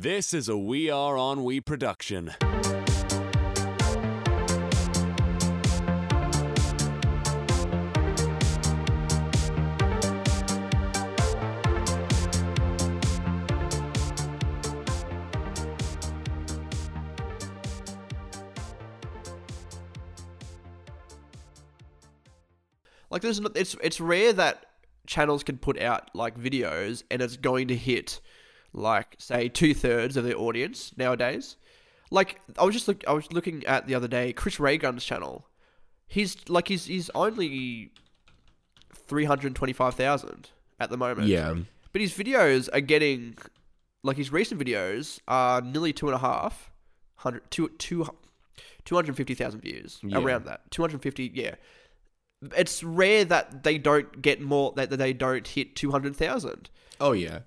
This is a We Are On We production. Like there's it's it's rare that channels can put out like videos and it's going to hit like say two thirds of their audience nowadays. Like I was just look I was looking at the other day Chris Ray Gun's channel. He's like he's he's only three hundred twenty five thousand at the moment. Yeah. But his videos are getting like his recent videos are nearly two and a half hundred two two 250,000 views Yeah. around that 250 yeah it's rare that they don't get more that, that they don't hit 200,000 Oh yeah.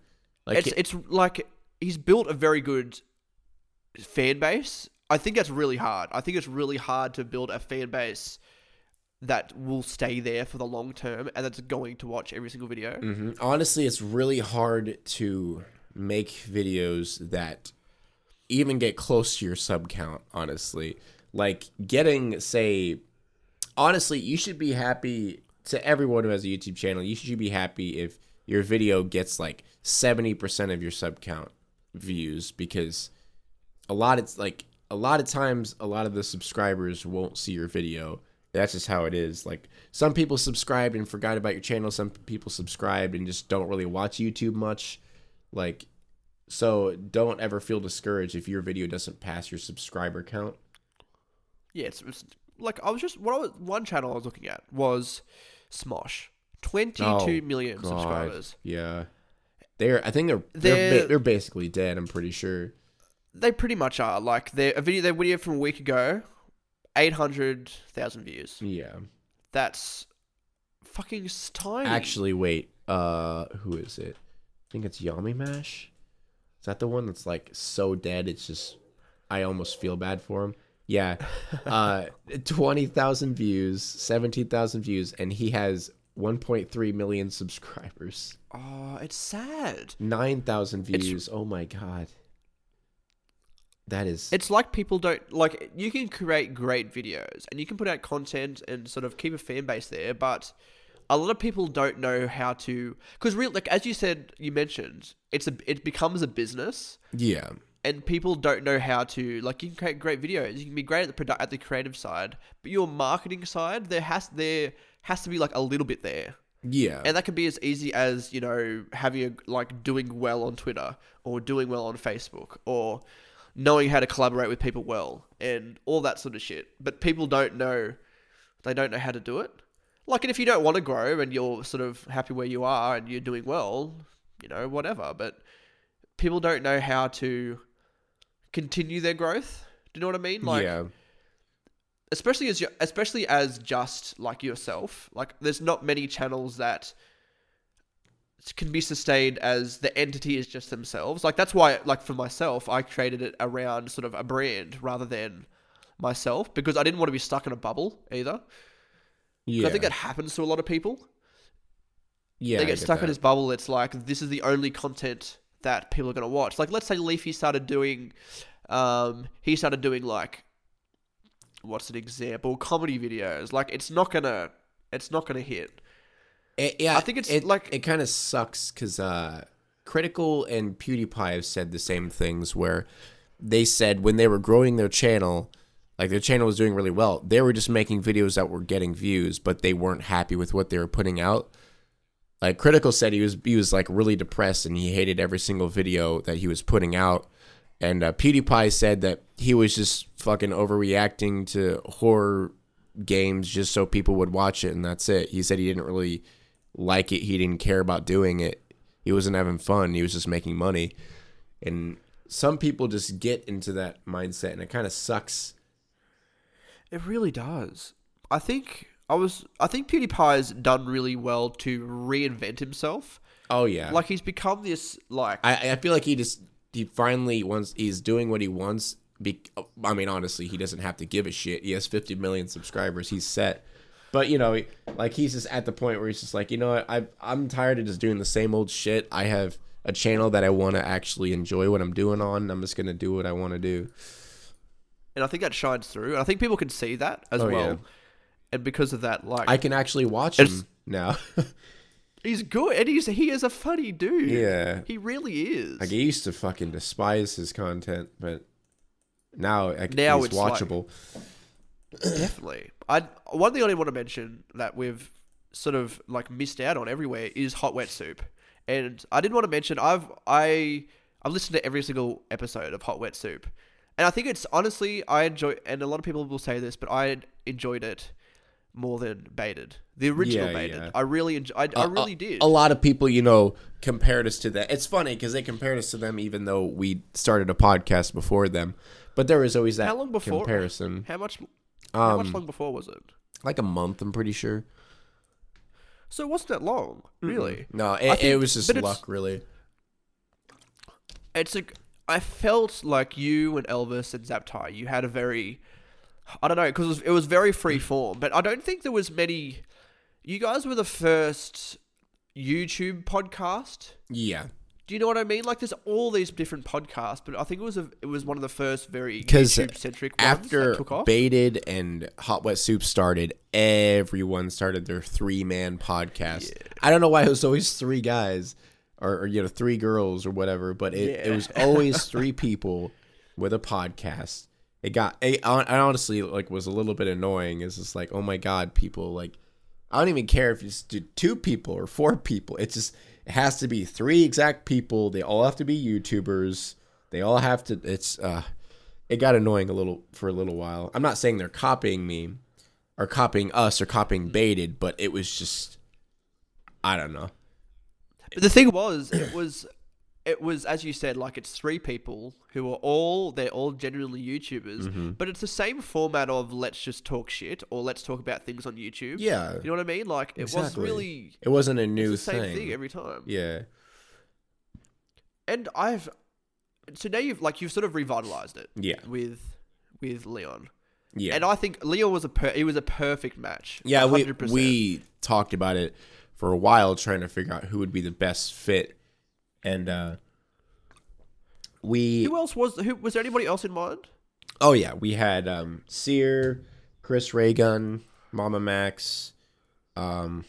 Like it's it's like he's built a very good fan base I think that's really hard I think it's really hard to build a fan base that will stay there for the long term and that's going to watch every single video Mhm. Honestly, it's really hard to make videos that even get close to your sub count, honestly. Like getting, say, honestly, you should be happy to everyone who has a YouTube channel. You should be happy if your video gets like 70% of your sub count views because a lot it's like a lot of times a lot of the subscribers won't see your video. That's just how it is. Like some people subscribed and forgot about your channel. Some people subscribed and just don't really watch youtube much. Like so don't ever feel discouraged if your video doesn't pass your subscriber count. Yeah, it's, it's like I was just what I was, one channel I was looking at was Smosh, twenty-two million Oh, God. subscribers. yeah they're i think they're they're, They're- ba- they're basically dead i'm pretty sure They pretty much are. Like their a video, their video from a week ago, eight hundred thousand views. yeah That's fucking tiny. Actually, wait. Uh, who is it? I think it's Yamimash. Is that the one that's like so dead? It's just I almost feel bad for him. Yeah. Uh, twenty thousand views, seventeen thousand views, and he has one point three million subscribers. oh, it's sad. Nine thousand It's- views. Oh my god. That is. It's like people don't like you can create great videos and you can put out content and sort of keep a fan base there, but a lot of people don't know how to because real like as you said you mentioned it's a it becomes a business yeah. and people don't know how to like you can create great videos you can be great at the produ- at the creative side but your marketing side there has there has to be like a little bit there Yeah. and that could be as easy as you know having a like doing well on Twitter or doing well on Facebook or knowing how to collaborate with people well and all that sort of shit. But people don't know they don't know how to do it. Like and if you don't want to grow and you're sort of happy where you are and you're doing well, you know, whatever. But people don't know how to continue their growth. Do you know what I mean? Like yeah. Especially as especially as just like yourself like there's not many channels that can be sustained as the entity is just themselves like that's why like for myself i created it around sort of a brand rather than myself because i didn't want to be stuck in a bubble either. Yeah. i think that happens to a lot of people yeah. they I get stuck in that. this bubble. It's like this is the only content that people are going to watch. Like, let's say Leafy started doing, um, he started doing like, what's an example? Comedy videos. Like, it's not gonna, it's not gonna hit. It, yeah, I think it's it, like- it kind of sucks because uh, Critical and PewDiePie have said the same things where they said when they were growing their channel, like their channel was doing really well, they were just making videos that were getting views, but they weren't happy with what they were putting out. Like Critical said, he was he was like really depressed and he hated every single video that he was putting out. And uh, PewDiePie said that he was just fucking overreacting to horror games just so people would watch it, and that's it. He said he didn't really like it. He didn't care about doing it. He wasn't having fun. He was just making money. And some people just get into that mindset, and it kind of sucks. It really does. I think I was. I think PewDiePie's done really well to reinvent himself. Oh yeah, Like he's become this like. I I feel like he just he finally wants he's doing what he wants. Be, I mean, honestly, he doesn't have to give a shit. He has 50 million subscribers. He's set. But you know, like he's just at the point where he's just like, you know what, I I'm tired of just doing the same old shit. I have a channel that I want to actually enjoy what I'm doing on. I'm just gonna do what I want to do. and I think that shines through. And I think people can see that as Oh, well. yeah. And because of that, like I can actually watch him now. he's good, and he's he is a funny dude. yeah, he really is. like I used to fucking despise his content, but now like, Now he's it's like- watchable. Definitely. I one thing I did want to mention that we've sort of like missed out on everywhere is hot wet soup, and I did want to mention I've I I've listened to every single episode of Hot Wet Soup, and I think it's honestly I enjoy, and a lot of people will say this, but I enjoyed it more than Baited, the original Yeah, Baited. yeah. I really enjoy, I, I A- really did. A lot of people, you know, compared us to that. It's funny because they compared us to them, even though we started a podcast before them. But there was always that How long before? comparison. How much? How much Um, long before was it? like a month, I'm pretty sure. So it wasn't that long, really. No, I it, it think- was just luck, really. it's a I felt like you and Elvis and Zaptai, you had a very I don't know because it was, it was very free form, but I don't think there was many. You guys were the first YouTube podcast. Yeah, Do you know what I mean? Like, there's all these different podcasts, but I think it was a, it was one of the first very YouTube centric after that took off. Baited and Hot Wet Soup started, everyone started their three man podcast. I don't know why it was always three guys or, or you know three girls or whatever, but it, it was always three people with a podcast. It got I honestly like was a little bit annoying. It's just like oh my god, people like I don't even care if it's two people or four people. It's just it has to be three exact people. They all have to be YouTubers. They all have to. It's uh, it got annoying a little for a little while. I'm not saying they're copying me, or copying us, or copying Baited, but it was just, I don't know. But the thing was, it was, it was as you said, like it's three people who are all they're all genuinely YouTubers, Mm-hmm. but it's the same format of let's just talk shit or let's talk about things on YouTube. Yeah, you know what I mean? Like it was Exactly. really it wasn't a it's new the same thing. thing. every time. yeah, And I've so now you've like you've sort of revitalized it yeah, with with Leon, yeah. and I think Leon was a per- he was a perfect match. Yeah, we 100%. we talked about it for a while, trying to figure out who would be the best fit, and uh we Who else was who was there anybody else in mind? oh yeah, we had um Sear, Chris Ray Gun, Mama Max, um,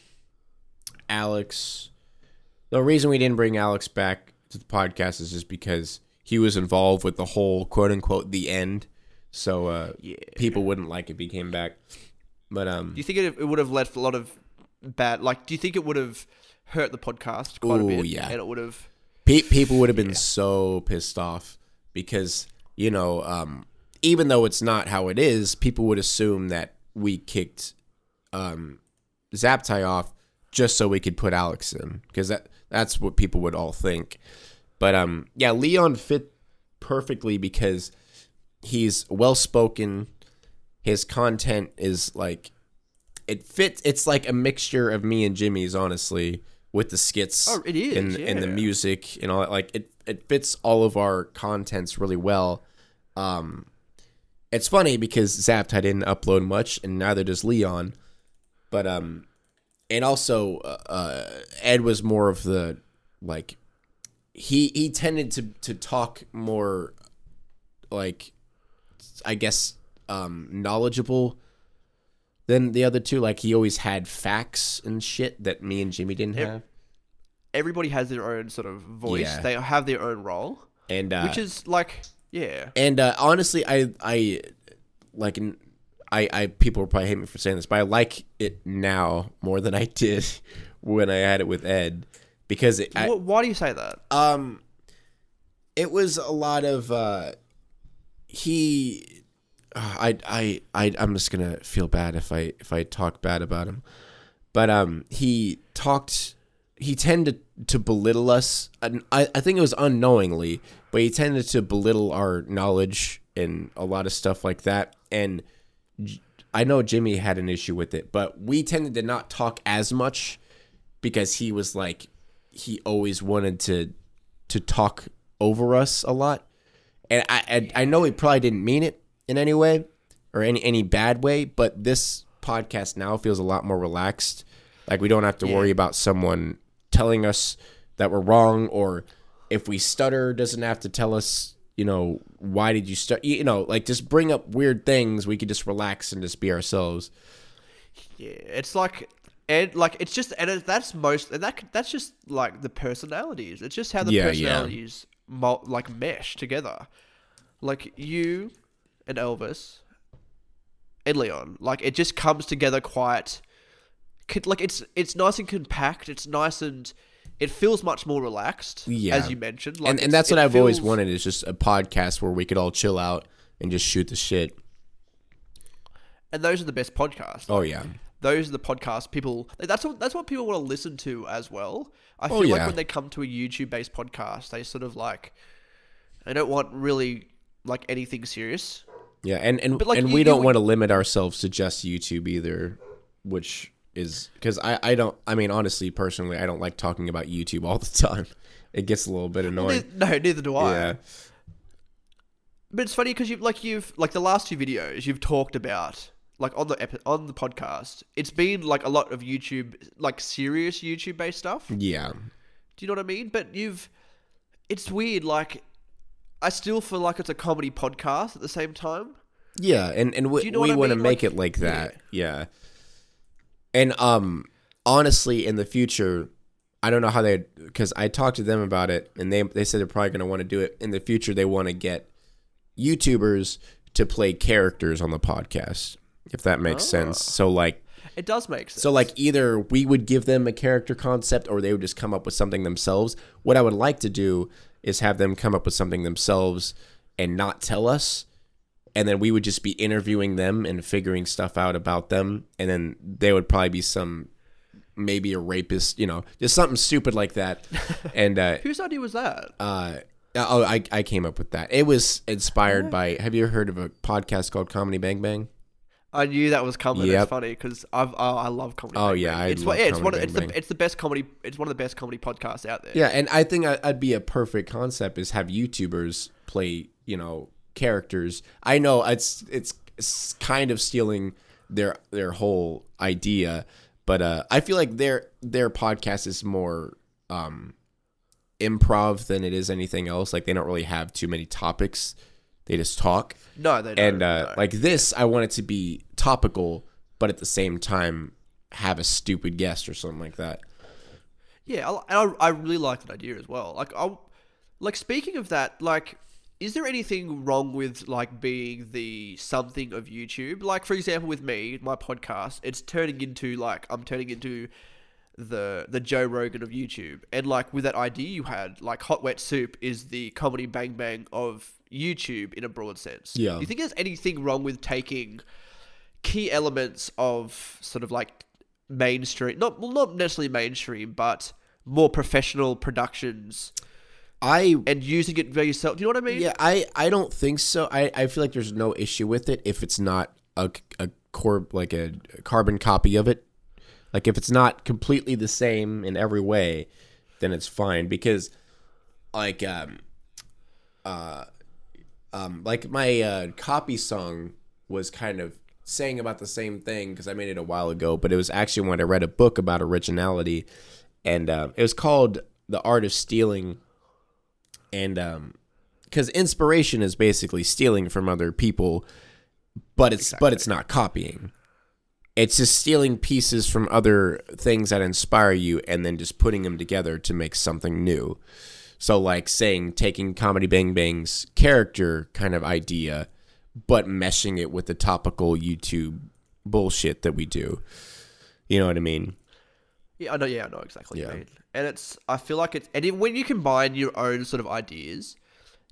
Alex. The reason we didn't bring Alex back to the podcast is just because he was involved with the whole quote unquote the end, so uh, Yeah. people wouldn't like if he came back. But um, Do you think it, it would have left a lot of bad? Like, do you think it would have hurt the podcast quite a Ooh, bit? yeah. and it would have. Pe- people would have been so pissed off because you know um, even though it's not how it is people would assume that we kicked um, zaptai off just so we could put alex in because that that's what people would all think. But um yeah leon fit perfectly because he's well spoken his content is like it fits it's like a mixture of me and jimmy's honestly with the skits Oh, it is, and, and the music and all that like it it fits all of our contents really well. Um it's funny because Zaptai didn't upload much and neither does Leon but um and also uh, uh Ed was more of the like he he tended to to talk more like I guess um knowledgeable than the other two. Like he always had facts and shit that me and Jimmy didn't have Everybody has their own sort of voice. Yeah. They have their own role, and uh which is like, yeah, And uh, honestly, I I like I I people will probably hate me for saying this, but I like it now more than I did when I had it with Ed because it I, why do you say that? um it was a lot of uh he I I I I'm just gonna feel bad if I if I talk bad about him, but um he talked he tended to belittle us. And I I think it was unknowingly, but he tended to belittle our knowledge and a lot of stuff like that. And I know Jimmy had an issue with it, but we tended to not talk as much because he was like he always wanted to to talk over us a lot and I, I I know he probably didn't mean it in any way or any any bad way, but this podcast now feels a lot more relaxed. Like we don't have to worry about someone telling us that we're wrong or if we stutter, doesn't have to tell us, you know, why did you start? You know, like just bring up weird things. We could just relax and just be ourselves. Yeah, it's like and like it's just and it, that's most and that that's just like the personalities. It's just how the Yeah, yeah. personalities mul- like mesh together. Like you and Elvis and Leon, like it just comes together quite like it's it's nice and compact. It's nice and it feels much more relaxed. Yeah. as you mentioned, like and and that's what I've always wanted is just a podcast where we could all chill out and just shoot the shit. And those are the best podcasts. Oh yeah. those are the podcasts people that's what that's what people want to listen to as well i Oh, feel like when they come to a youtube based podcast they sort of like they don't want really like anything serious Yeah, and and, like, and you- we don't want to limit ourselves to just YouTube either, which is because I I don't I mean honestly personally I don't like talking about YouTube all the time. It gets a little bit annoying. No neither do i Yeah, but it's funny because you've like you've like the last two videos you've talked about like on the epi- on the podcast it's been like a lot of youtube like serious youtube based stuff yeah, Do you know what I mean? But you've, it's weird. Like, I still feel like it's a comedy podcast at the same time. yeah, and and we, you know we want to mean? make Like, it like that. Yeah. And um, honestly, in the future, I don't know how they because I talked to them about it, and they they said they're probably going to want to do it in the future. They want to get YouTubers to play characters on the podcast, if that makes sense. Oh. So like It does make sense. So like either we would give them a character concept or they would just come up with something themselves. What I would like to do is have them come up with something themselves and not tell us. And then we would just be interviewing them and figuring stuff out about them. And then they would probably be some maybe a rapist, you know, just something stupid like that. And uh whose idea was that? uh oh I, I came up with that. It was inspired by have you heard of a podcast called Comedy Bang Bang? I knew that was coming. Yep. It's funny because I've oh, I love comedy. Oh, Bang yeah, Bang. I it's yeah, it's one. Of, it's Bang. the it's the best comedy. It's one of the best comedy podcasts out there. Yeah, and I think I'd be a perfect concept is have YouTubers play, you know, characters. I know it's it's, it's kind of stealing their their whole idea, but uh, I feel like their their podcast is more um, improv than it is anything else. Like they don't really have too many topics; they just talk. No, they don't. And uh, no. like this, I want it to be topical, but at the same time have a stupid guest or something like that. Yeah, I, and I, I really like that idea as well. Like, I, like speaking of that, like, is there anything wrong with like being the something of YouTube? Like, for example, with me, my podcast, it's turning into like I'm turning into the the Joe Rogan of YouTube, and like with that idea you had, like Hot Wet Soup is the comedy bang bang of YouTube in a broad sense. Yeah. Do you think there's anything wrong with taking key elements of sort of like mainstream not well not necessarily mainstream but more professional productions I and using it by yourself do you know what i mean Yeah, I, I don't think so. I, I feel like there's no issue with it if it's not a, a core like a carbon copy of it. Like if it's not completely the same in every way, then it's fine because like um uh um like my uh copy song was kind of saying about the same thing because I made it a while ago, but it was actually when I read a book about originality and uh, it was called The Art of Stealing and um because inspiration is basically stealing from other people but it's but it's not copying. It's just stealing pieces from other things that inspire you and then just putting them together to make something new. So like saying taking comedy bang bang's character kind of idea but meshing it with the topical youtube bullshit that we do. You know what i mean yeah i know yeah i know exactly what you mean. And it's i feel like it's and it, when you combine your own sort of ideas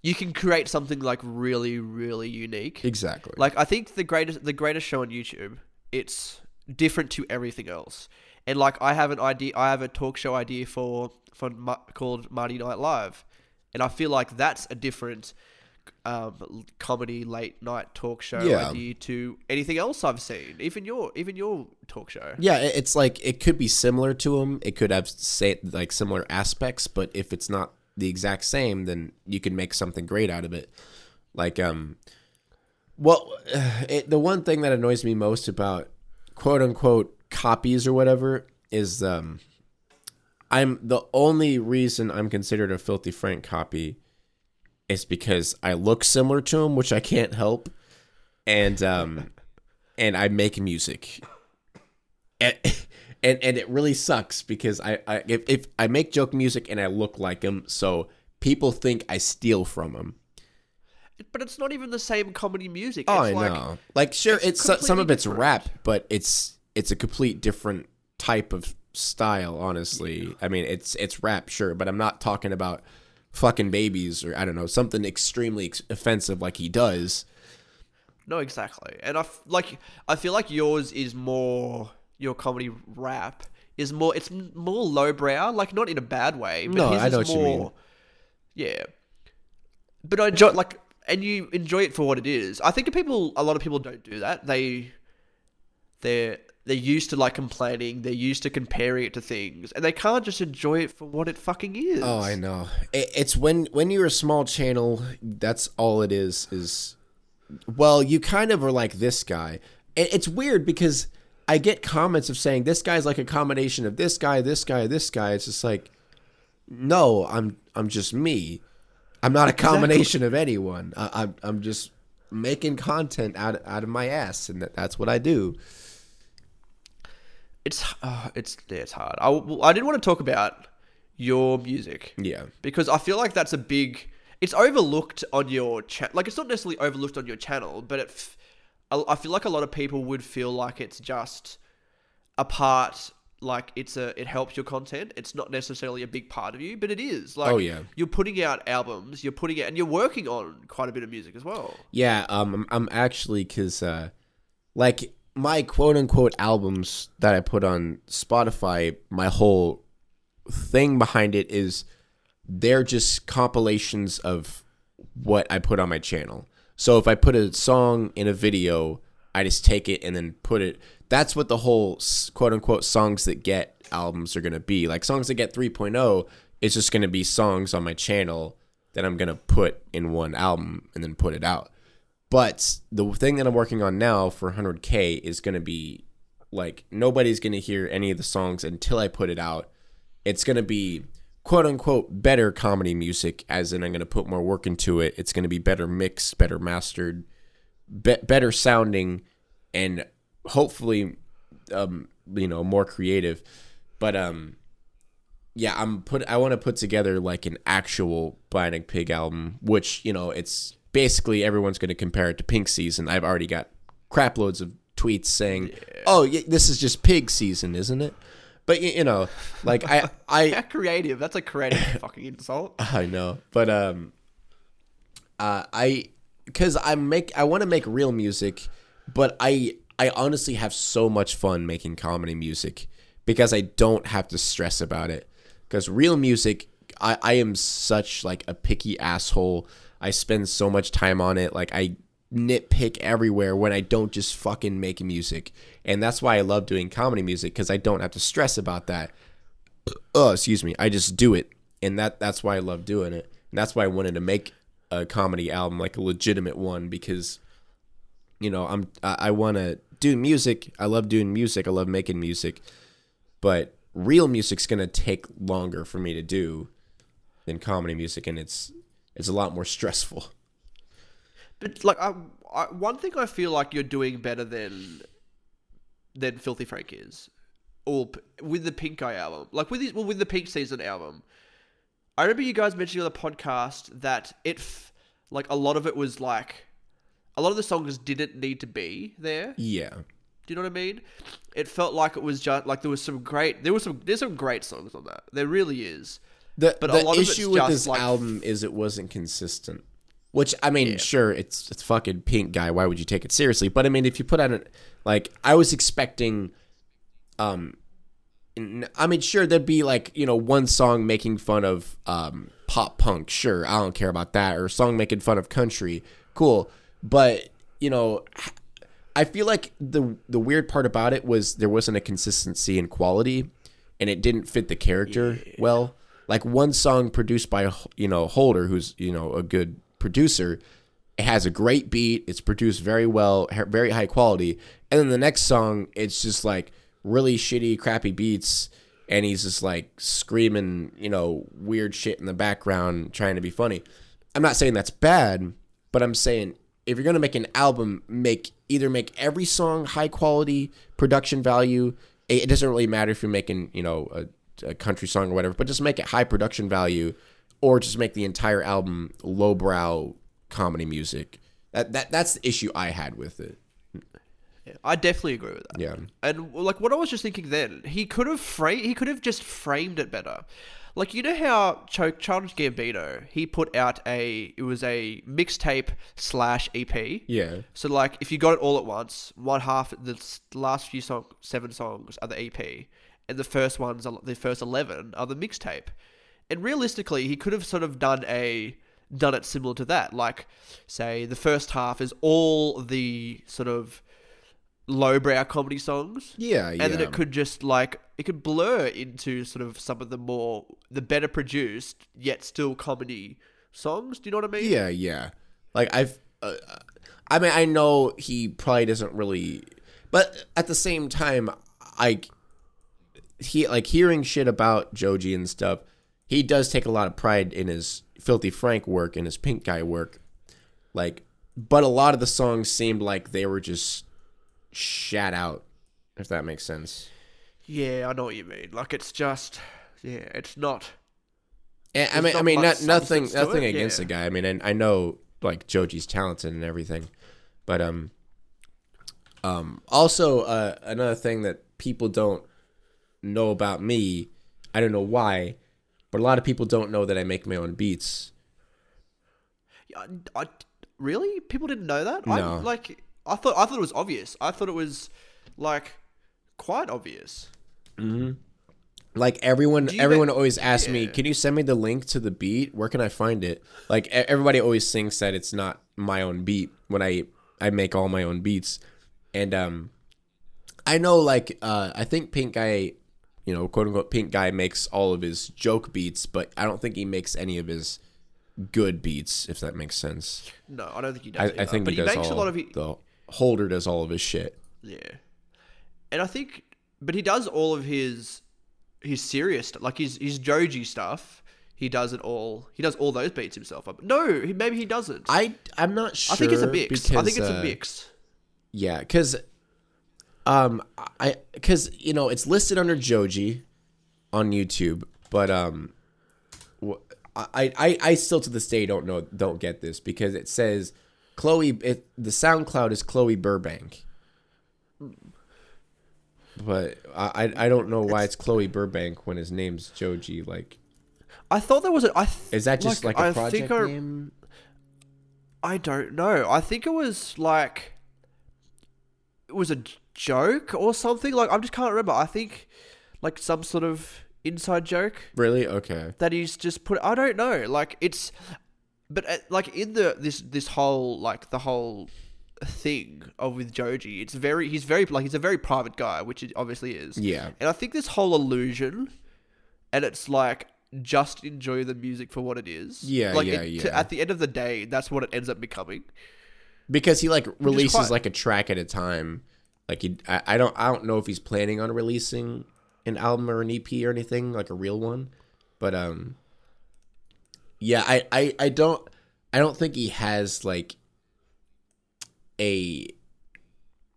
you can create something like really really unique. Exactly. Like I think the greatest the greatest show on YouTube, it's different to everything else. And like I have an idea, I have a talk show idea for for called Marty Night Live, and I feel like that's a different um, comedy late night talk show Yeah. idea to anything else I've seen. Even your even your talk show. Yeah, it's like it could be similar to them. It could have say like similar aspects, but if it's not the exact same, then you can make something great out of it. Like um, well, it, the one thing that annoys me most about quote unquote copies or whatever is um, I'm the only reason I'm considered a Filthy Frank copy is because I look similar to him, which I can't help, and um, and I make music, and and, and it really sucks because I, I if, if I make joke music and I look like him, so people think I steal from him. But it's not even the same comedy music. Oh, it's I like, know. Like, sure, it's it's, some of it's different. rap, but it's it's a complete different type of style. Honestly, I mean, it's it's rap, sure, but I'm not talking about fucking babies or I don't know something extremely ex- offensive like he does. No, exactly. And I f- like I feel like yours is more your comedy rap is more it's more lowbrow, like not in a bad way, but No, his I know is what you mean. Yeah. But I enjoy like and you enjoy it for what it is. I think people a lot of people don't do that. They they're they're used to like complaining, they're used to comparing it to things, and they can't just enjoy it for what it fucking is. Oh, I know. It, it's when when you're a small channel, that's all it is. Is well, you kind of are like this guy. It, it's weird because I get comments of saying this guy's like a combination of this guy, this guy, this guy. It's just like, no, I'm I'm just me. I'm not a combination of anyone. I, I'm I'm just making content out out of my ass, and that, that's what I do. It's uh, it's yeah, it's hard. I well, I did want to talk about your music. Yeah. because I feel like that's a big. It's overlooked on your chat. Like it's not necessarily overlooked on your channel, but it. F- I I feel like a lot of people would feel like it's just a part. Like it's a. It helps your content. It's not necessarily a big part of you, but it is. Like Oh, yeah. you're putting out albums. You're putting it, and you're working on quite a bit of music as well. Yeah, um, I'm, I'm actually because, uh, like my quote unquote albums that I put on Spotify, my whole thing behind it is they're just compilations of what I put on my channel. So if I put a song in a video, I just take it and then put it. That's what the whole quote unquote songs that get albums are gonna be. Like songs that get 3.0 is just gonna be songs on my channel that I'm gonna put in one album and then put it out. But the thing that I'm working on now for 100k is gonna be like nobody's gonna hear any of the songs until I put it out. It's gonna be quote unquote better comedy music, as in I'm gonna put more work into it. It's gonna be better mixed, better mastered, be- better sounding, and hopefully, um, you know, more creative. But um, yeah, I'm put. I want to put together like an actual Bionic Pig album, which you know, it's basically everyone's going to compare it to Pink Season. I've already got crap loads of tweets saying, "Oh, yeah, this is just Pig Season, isn't it?" But you know, like I, I, creative! That's a creative fucking insult. I know, but um, uh, I, because I make, I want to make real music, but I, I honestly have so much fun making comedy music because I don't have to stress about it. Because real music, I, I am such like a picky asshole. I spend so much time on it. Like I nitpick everywhere when I don't just fucking make music. And that's why I love doing comedy music because I don't have to stress about that. Oh, excuse me. I just do it. And that that's why I love doing it. And that's why I wanted to make a comedy album, like a legitimate one, because you know, I'm I, I want to do music. I love doing music. I love making music, but real music's gonna take longer for me to do than comedy music, and it's it's a lot more stressful. But like, I, I, one thing I feel like you're doing better than than Filthy Frank is, or with the Pink Eye album, like with the, well, with the Pink Season album. I remember you guys mentioning on the podcast that it, f- like a lot of it was like, a lot of the songs didn't need to be there. Yeah, Do you know what I mean? It felt like it was just like there was some great, there was some, there's some great songs on that. There really is. The But a the lot of it's issue with this like, album is it wasn't consistent. Which I mean, Yeah. sure, it's it's fucking Pink guy. Why would you take it seriously? But I mean, if you put out a like, I was expecting, um, I mean, sure, there'd be like you know one song making fun of um pop punk. Sure, I don't care about that. Or a song making fun of country. Cool, but you know, I feel like the the weird part about it was there wasn't a consistency in quality, and it didn't fit the character well. Like one song produced by you know Holder, who's you know a good producer, it has a great beat. It's produced very well, very high quality. And then the next song, it's just like really shitty, crappy beats, and he's just like screaming, you know, weird shit in the background trying to be funny. I'm not saying that's bad, but I'm saying if you're gonna make an album, make either make every song high quality production value. It it doesn't really matter if you're making, you know, a, a country song or whatever, but just make it high production value, or just make the entire album lowbrow comedy music. That that that's the issue I had with it. Yeah, I definitely agree with that. Yeah. And like what I was just thinking then, he could have fra- he could have just framed it better. Like you know how Ch- Childish Gambino he put out a it was a mixtape slash EP. Yeah. So like if you got it all at once, one half the last few song seven songs are the EP, and the first ones the first eleven are the mixtape. And realistically, he could have sort of done a done it similar to that. Like say the first half is all the sort of lowbrow comedy songs. Yeah, yeah. And then it could just like it could blur into sort of some of the more the better produced yet still comedy songs. Do you know what I mean? Yeah, yeah. Like I've, uh, I mean, I know he probably doesn't really, but at the same time, I, he like hearing shit about Joji and stuff. He does take a lot of pride in his Filthy Frank work and his Pink Guy work, like. But a lot of the songs seemed like they were just shat out, if that makes sense. Yeah, I know what you mean. Like it's just yeah, it's not And, I mean, I mean, not, nothing, nothing it, against yeah. the guy. I mean, and I know like Joji's talented and everything, but um, um, also uh, another thing that people don't know about me, I don't know why, but a lot of people don't know that I make my own beats. I, I really people didn't know that. No. I like I thought I thought it was obvious. I thought it was like quite obvious. Like everyone, everyone make- always asks me, "Can you send me the link to the beat? Where can I find it?" Like everybody always thinks that it's not my own beat when I I make all my own beats, and um, I know like uh, I think Pink Guy, you know, quote unquote Pink Guy makes all of his joke beats, but I don't think he makes any of his good beats, if that makes sense. No, I don't think he does. I either. think but he, he, does makes all. a lot of he, the Holder does all of his shit. yeah, and I think, but he does all of his his serious st- like his his Joji stuff. He does it all. He does all those beats himself. No, he, maybe he doesn't. I, I I'm not sure. I think it's a mix. I think because, it's a uh, mix. Yeah, because um, I because you know it's listed under Joji on YouTube, but um, I I I still to this day don't know don't get this because it says Chloe. It, the SoundCloud is Chloe Burbank, but I I, don't know why it's Chloe Burbank when his name's Joji. Like, I thought there was a. I th- is that just like, a I project I, name? I don't know. I think it was like was a joke or something. Like I just can't remember. I think like some sort of inside joke Really? Okay. that he's just put. I don't know. Like it's, but uh, like in the this this whole like the whole thing of with Joji, it's very he's very like he's a very private guy, which it obviously is. Yeah. And I think this whole illusion, and it's like just enjoy the music for what it is. Yeah, like yeah, it- to- yeah. at the end of the day, that's what it ends up becoming. Because he like releases quite- like a track at a time. Like he, I, I don't, I don't know if he's planning on releasing an album or an EP or anything like a real one, but um, yeah, I, I, I don't, I don't think he has like a,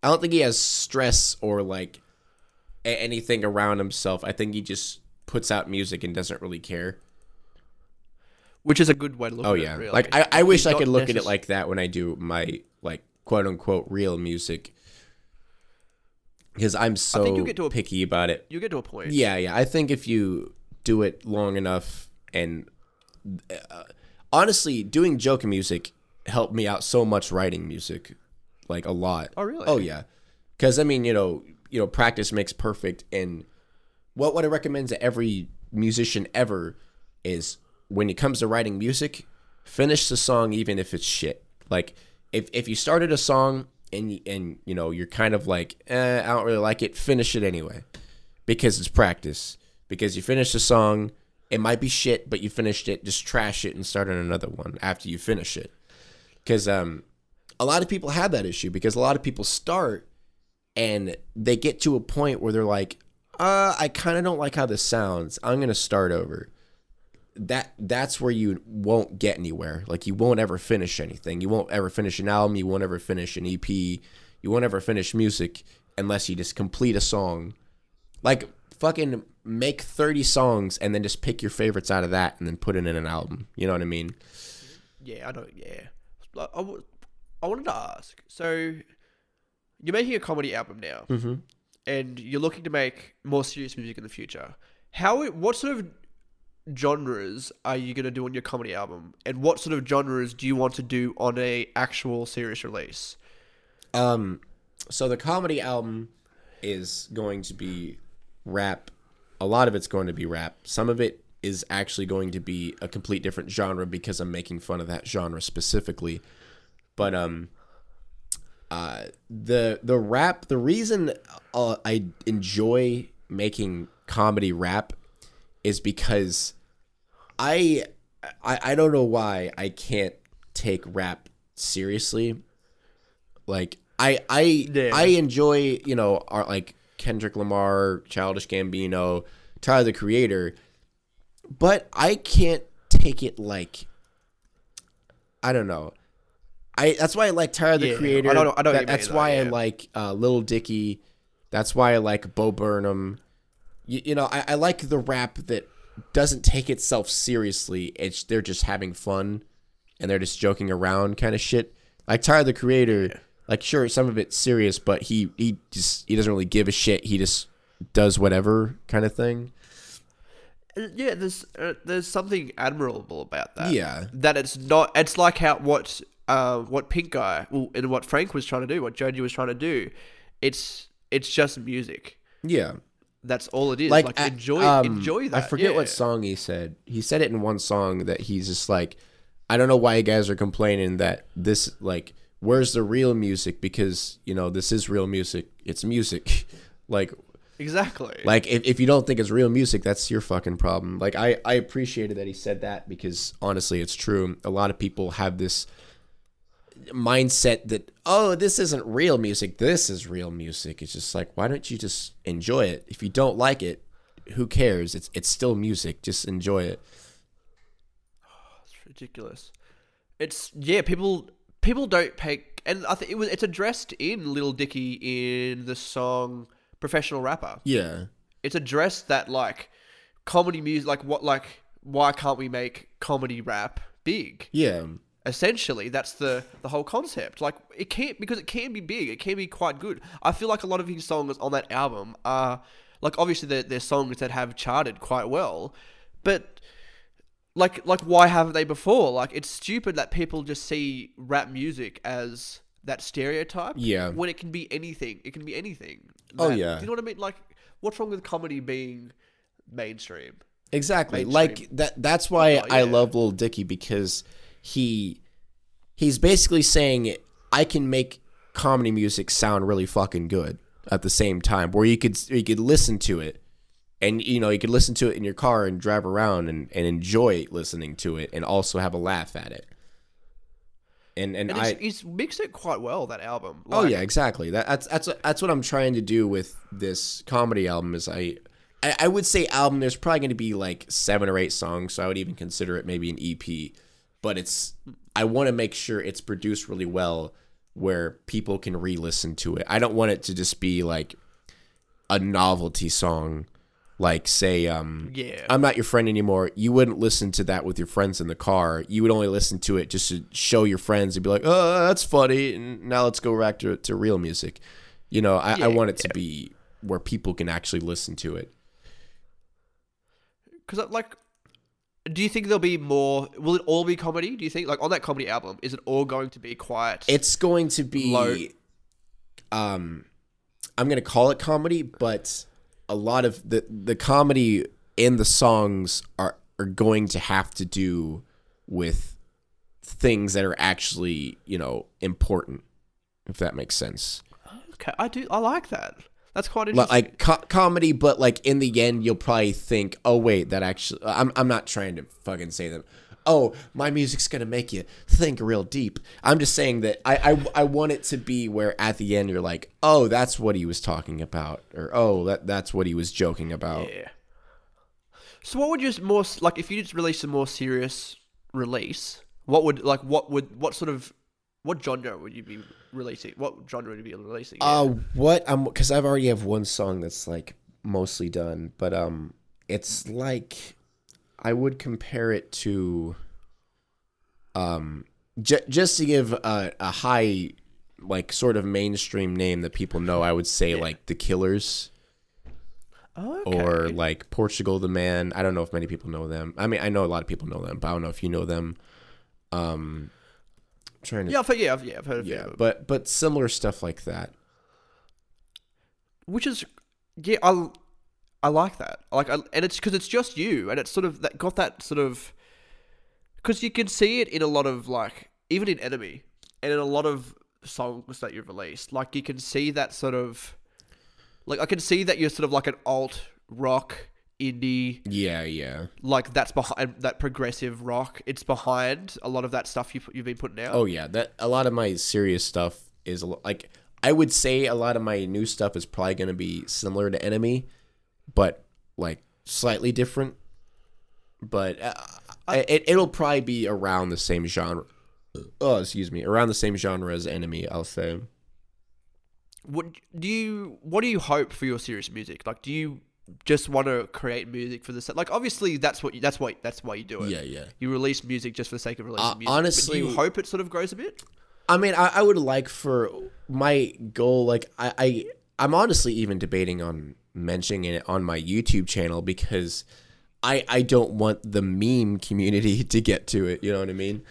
I don't think he has stress or like anything around himself. I think he just puts out music and doesn't really care. Which is a good way to look Oh at yeah, it. Really. like I, I wish I could look at it like that when I do my like quote unquote real music, because I'm so I think you'll get to a- picky about it. you get to a point. Yeah, yeah. I think if you do it long enough, and uh, honestly, doing joke music helped me out so much writing music, like a lot. Oh, really? Oh yeah, because I mean, you know, you know, practice makes perfect, and what what I recommend to every musician ever is when it comes to writing music, finish the song even if it's shit. Like if if you started a song and and you know you're kind of like eh, I don't really like it, finish it anyway because it's practice. Because you finish the song, it might be shit, but you finished it. Just trash it and start on another one after you finish it. Because um, a lot of people have that issue because a lot of people start and they get to a point where they're like, Uh, I kind of don't like how this sounds. I'm gonna start over. That that's where you won't get anywhere. Like you won't ever finish anything. You won't ever finish an album. You won't ever finish an EP. You won't ever finish music unless you just complete a song. Like fucking make 30 songs and then just pick your favorites out of that and then put it in an album. You know what I mean? Yeah, I know. Yeah, I, w- I wanted to ask. So, you're making a comedy album now, Mm-hmm. and you're looking to make more serious music in the future. How? What sort of genres are you gonna do on your comedy album, and what sort of genres do you want to do on a actual serious release? Um, so the comedy album is going to be rap. A lot of it's going to be rap. Some of it is actually going to be a complete different genre because I'm making fun of that genre specifically. But um, uh, the the rap. The reason uh, I enjoy making comedy rap is because I, I I don't know why I can't take rap seriously. Like I I Yeah. I enjoy you know our like Kendrick Lamar, Childish Gambino, Tyler the Creator, but I can't take it like I don't know. I that's why I like Tyler the Yeah, Creator. I don't I know what That- mean, that's why I yeah. like uh, Little Dicky. That's why I like Bo Burnham. You, you know, I, I like the rap that doesn't take itself seriously. It's they're just having fun and they're just joking around kind of shit. Like Tyler the Creator, like sure some of it's serious, but he he just he doesn't really give a shit. He just does whatever kind of thing. Uh, Yeah, there's uh, there's something admirable about that. Yeah. that it's not. It's like how what uh, what Pink Guy well, and what Frank was trying to do, what Joji was trying to do. It's it's just music. Yeah. That's all it is. like, Like, enjoy um, enjoy that. I forget yeah. what song he said. He said it in one song that he's just like, I don't know why you guys are complaining that this like, where's the real music? Because you know this is real music. It's music. like, exactly. like if, if you don't think it's real music, that's your fucking problem. Like I I appreciated that he said that because honestly, it's true. A lot of people have this mindset that oh this isn't real music this is real music. It's just like why don't you just enjoy it? If you don't like it who cares? It's it's still music. Just enjoy it. It's ridiculous. It's yeah, people people don't pay, and I think it was it's addressed in Little Dicky in the song "Professional Rapper." yeah. It's addressed that like comedy music, like what, like why can't we make comedy rap big? yeah Essentially, that's the the whole concept. Like it can't because it can be big. It can be quite good. I feel like a lot of his songs on that album are like obviously they're, they're songs that have charted quite well, but like like why haven't they before? Like it's stupid that people just see rap music as that stereotype. Yeah. When it can be anything. It can be anything. Oh, yeah. Do you know what I mean? Like what's wrong with comedy being mainstream? exactly Mainstream. like that that's why Oh, i love little dicky because he he's basically saying i can make comedy music sound really fucking good at the same time where you could you could listen to it and you know you could listen to it in your car and drive around and, and enjoy listening to it and also have a laugh at it and and, And i he's, mixed it quite well that album. Oh yeah, exactly. That, that's that's that's what I'm trying to do with this comedy album. Is I I, I would say album. There's probably going to be like seven or eight songs, so I would even consider it maybe an EP. But it's I want to make sure it's produced really well, where people can re-listen to it. I don't want it to just be like a novelty song, like say um Yeah. I'm not your friend anymore. You wouldn't listen to that with your friends in the car. You would only listen to it just to show your friends and be like, "Oh, that's funny." And now let's go back to to real music. You know, I, Yeah, I want it to be where people can actually listen to it. Because like, do you think there'll be more? Will it all be comedy? Do you think like on that comedy album is it all going to be quiet? It's going to be, Low. um, I'm gonna call it comedy, but a lot of the the comedy in the songs are are going to have to do with things that are actually you know important, if that makes sense. okay, I do. I like that. That's quite interesting. like co- comedy, but like in the end, you'll probably think, "Oh wait, that actually." I'm I'm not trying to fucking say them. oh, my music's gonna make you think real deep. I'm just saying that I, I I want it to be where at the end you're like, oh, that's what he was talking about, or oh, that that's what he was joking about. Yeah. So what would you more like if you just release a more serious release? What would like what would what sort of what genre would you be releasing? What genre would you be releasing? Uh, what I'm because I've already have one song that's like mostly done, but um, it's like I would compare it to um, j- just to give a, a high like sort of mainstream name that people know. I would say like the Killers Oh, okay. or like Portugal the Man. I don't know if many people know them. I mean, I know a lot of people know them, but I don't know if you know them. Um, trying to yeah, I've heard, yeah, I've, yeah, I've heard of yeah, but but similar stuff like that. which is yeah, I I like that. Like, I, and it's because it's just you, and it's sort of that got that sort of because you can see it in a lot of like even in Enemy and in a lot of songs that you've released. Like, you can see that sort of like I can see that you're sort of like an alt rock indie Yeah, yeah. like that's behind that progressive rock it's behind a lot of that stuff you've, you've been putting out Oh yeah, that a lot of my serious stuff is like I would say a lot of my new stuff is probably going to be similar to Enemy, but like slightly different. But uh, it it'll probably be around the same genre. Oh, excuse me, around the same genre as Enemy. I'll say. what do you what do you hope for your serious music like do you just want to create music for the sake. like obviously that's what you, that's why that's why you do it Yeah, yeah. you release music just for the sake of releasing Uh, music but honestly- you hope it sort of grows a bit I mean, I, I would like for my goal, like I, I, I'm honestly even debating on mentioning it on my YouTube channel because I, I don't want the meme community to get to it. You know what I mean?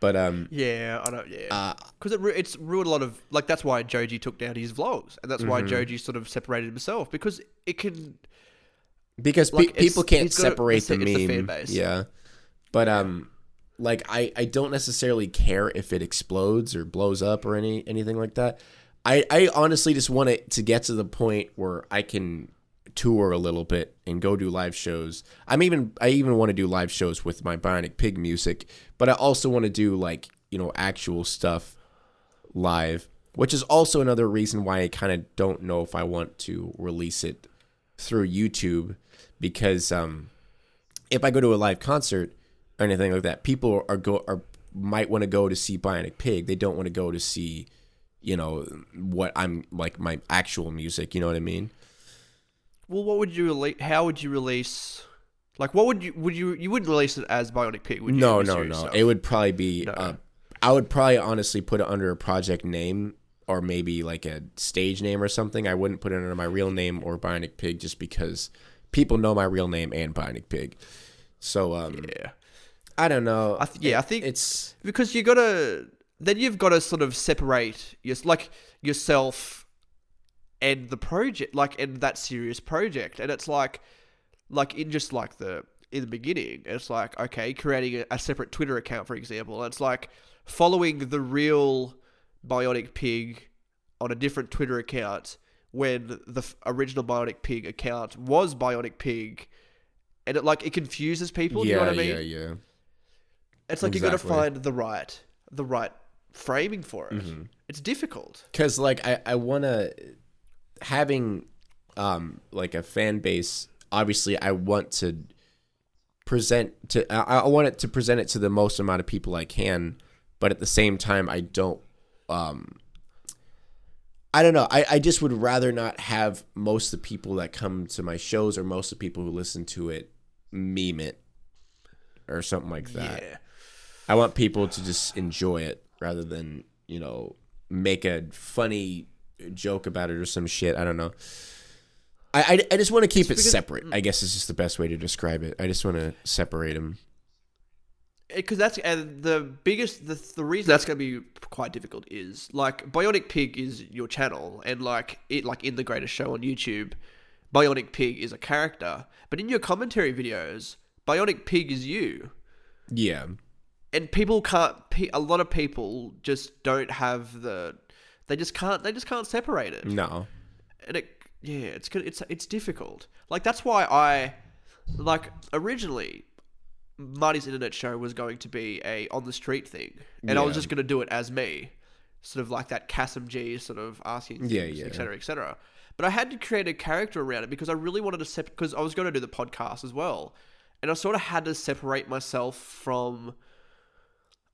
But um, yeah i don't yeah uh, because it ru- it's ruined a lot of like that's why joji took down his vlogs and that's Mm-hmm. why joji sort of separated himself because it can because pe- people can't he's got a- separate it's the the- it's the fan meme. Yeah, but um, like I, I don't necessarily care if it explodes or blows up or any anything like that. I, I honestly just want it to get to the point where I can tour a little bit and go do live shows. I'm even I even want to do live shows with my Bionic Pig music, but I also want to do like you know actual stuff live, which is also another reason why I kind of don't know if I want to release it through YouTube because um, if I go to a live concert or anything like that, people are go are might want to go to see Bionic Pig. They don't want to go to see, you know, what I'm like my actual music. You know what I mean? well what would you release how would you release like what would you would you you wouldn't release it as bionic pig would you No, no, no. It would probably be. No. Uh, I would probably honestly put it under a project name or maybe like a stage name or something. I wouldn't put it under my real name or Bionic Pig just because people know my real name and Bionic Pig. So um, yeah I don't know. I th- yeah, I think it's because you gotta then you've got to sort of separate your like yourself and the project like and that serious project and it's like like in just like the in the beginning it's like okay creating a, a separate twitter account for example it's like following the real bionic pig on a different twitter account when the original bionic pig account was bionic pig and it like it confuses people yeah, you know what i mean yeah, yeah. it's like you got to find the right, the right framing for it. Mm-hmm. It's difficult. because like I, I want to having um like a fan base obviously i want to present to I, I want it to present it to the most amount of people i can but at the same time i don't um i don't know i, I just would rather not have most of the people that come to my shows or most of the people who listen to it meme it or something like that Yeah. I want people to just enjoy it rather than, you know, make a funny joke about it or some shit. I don't know. I, I, I just want to keep it because- separate. Mm. I guess this is just the best way to describe it. I just want to separate them. Because that's and the biggest the, the reason that's going to be quite difficult is like Bionic Pig is your channel and like it like in the greatest show on YouTube, Bionic Pig is a character, but in your commentary videos, Bionic Pig is you. Yeah. and people can't a lot of people just don't have the they just can't they just can't separate it No. and it yeah it's good it's it's difficult like that's why i like originally Marty's internet show was going to be a on the street thing, and I was just going to do it as me, sort of like that Cassim G sort of asking things, Yeah, yeah. et cetera, et cetera. But I had to create a character around it because I really wanted to separate because I was going to do the podcast as well, and I sort of had to separate myself from.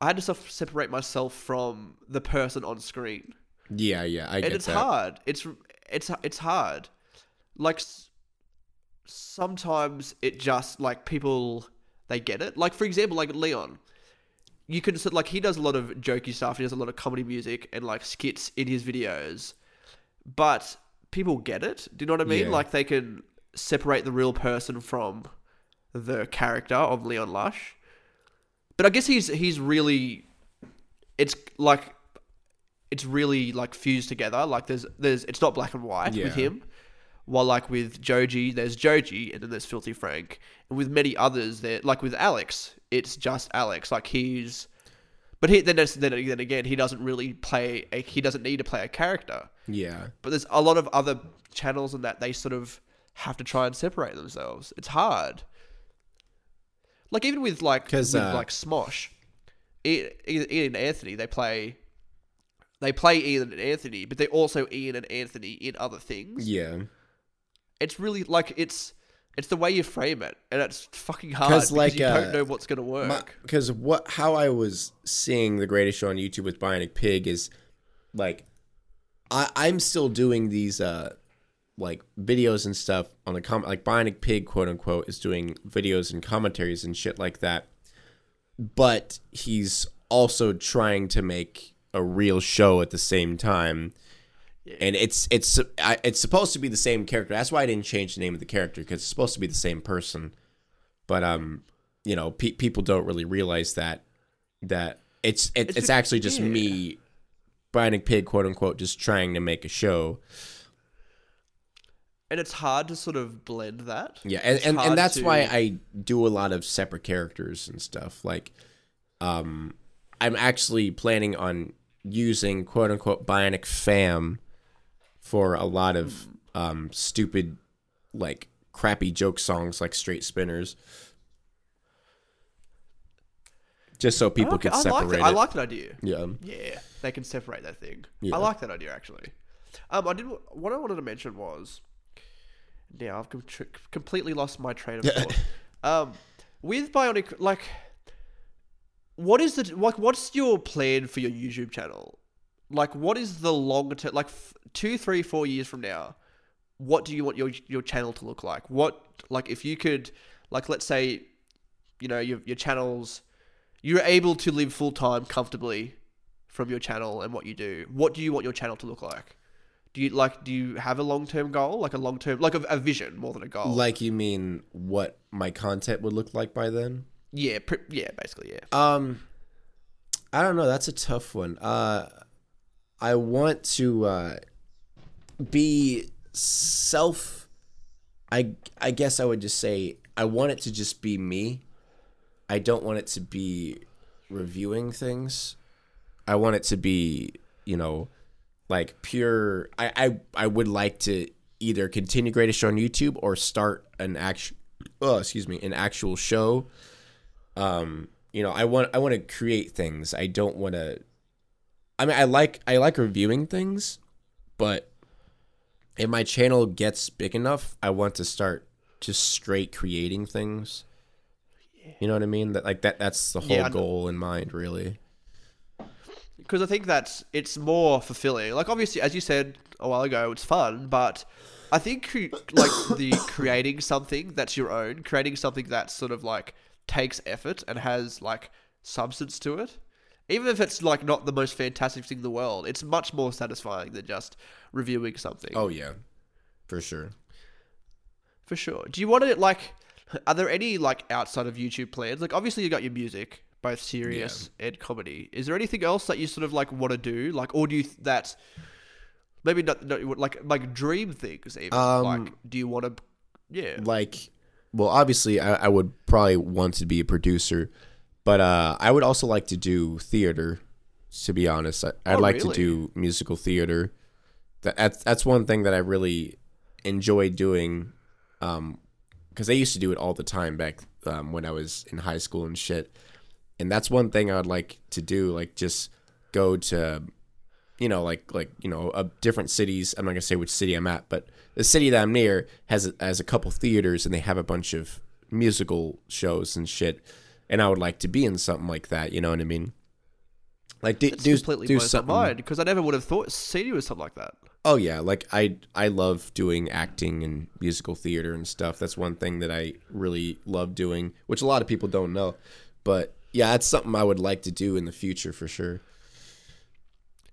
I had to separate myself from the person on screen Yeah, yeah, I get and it's that. hard. It's it's it's hard. Like s- sometimes it just like people they get it. Like for example, like Leon, you can sort like he does a lot of jokey stuff. He does a lot of comedy music and like skits in his videos, but people get it. Do you know what I mean? Yeah. Like they can separate the real person from the character of Leon Lush. But I guess he's he's really it's like it's really like fused together. Like there's there's it's not black and white Yeah. with him. While like with Joji, there's Joji, and then there's Filthy Frank, and with many others, there like with Alex, it's just Alex. Like he's, but he then then then again, he doesn't really play. A, he doesn't need to play a character. Yeah. But there's a lot of other channels and that they sort of have to try and separate themselves. It's hard. Like even with like with uh, like Smosh, Ian, Ian and Anthony, they play. They play Ian and Anthony, but they're also Ian and Anthony in other things. Yeah. It's really like it's it's the way you frame it, and it's fucking hard because like, you uh, don't know what's gonna work. Because what how I was seeing the greatest show on YouTube with Bionic Pig is like I I'm still doing these uh like videos and stuff on the com like Bionic Pig quote unquote is doing videos and commentaries and shit like that. But he's also trying to make a real show at the same time. And it's it's it's supposed to be the same character. That's why I didn't change the name of the character because it's supposed to be the same person. But um, you know, pe- people don't really realize that that it's it, it's, It's- actually just yeah. me, Bionic Pig, quote unquote, just trying to make a show. and it's hard to sort of blend that. Yeah, and, and, and that's to- why I do a lot of separate characters and stuff. Like, um, I'm actually planning on using quote unquote Bionic Fam for a lot of um stupid, like crappy joke songs like Straight Spinners. Just so people Okay, could I separate like that. it. I like that idea. yeah. Yeah, they can separate that thing. Yeah. I like that idea actually. Um, I did what I wanted to mention was now I've com- tr- completely lost my train of thought. um, with Bionic, like, what is the like? What's your plan for your YouTube channel? Like, what is the long term? Like, f- two, three, four years from now, what do you want your your channel to look like? What like if you could, like, let's say, you know, your your channel's you're able to live full time comfortably from your channel and what you do. What do you want your channel to look like? Do you like? Do you have a long term goal, like a long term, like a, a vision more than a goal? Like you mean what my content would look like by then? yeah, pr- yeah, basically, yeah. Um, I don't know. That's a tough one. Uh, I want to uh, be self. I I guess I would just say I want it to just be me. I don't want it to be reviewing things. I want it to be, you know, like pure. I I, I would like to either continue Greatest Show on YouTube or start an actual. Oh, excuse me, an actual show um you know i want i want to create things i don't want to i mean i like i like reviewing things but if my channel gets big enough i want to start just straight creating things you know what i mean that like that that's the whole Yeah, goal in mind really because I think that's it's more fulfilling. Like obviously, as you said a while ago, it's fun, but I think cre- like the creating something that's your own, creating something that sort of like takes effort and has like substance to it. Even if it's like not the most fantastic thing in the world, it's much more satisfying than just reviewing something. oh yeah for sure For sure. Do you want to like? Are there any like outside of YouTube plans? Like, obviously, you got your music, both serious and comedy. Is there anything else that you sort of like want to do? Like, or do you th- that maybe not, not like like dream things? Even Um, like, do you want to? Yeah. like well obviously I, I would probably want to be a producer but uh i would also like to do theater to be honest I, i'd Oh, like really? to do musical theater that, that's that's one thing that i really enjoy doing um because I used to do it all the time back um, when I was in high school and shit. And that's one thing I would like to do, like just go to, you know, like like you know, uh, different cities. I'm not gonna say which city I'm at, but the city that I'm near has a, has a couple theaters and they have a bunch of musical shows and shit. And I would like to be in something like that. You know what I mean? Like do It's do, completely do something. mind because I never would have thought seen you as something like that. Oh yeah, like I I love doing acting and musical theater and stuff. That's one thing that I really love doing, which a lot of people don't know. But yeah, that's something I would like to do in the future for sure.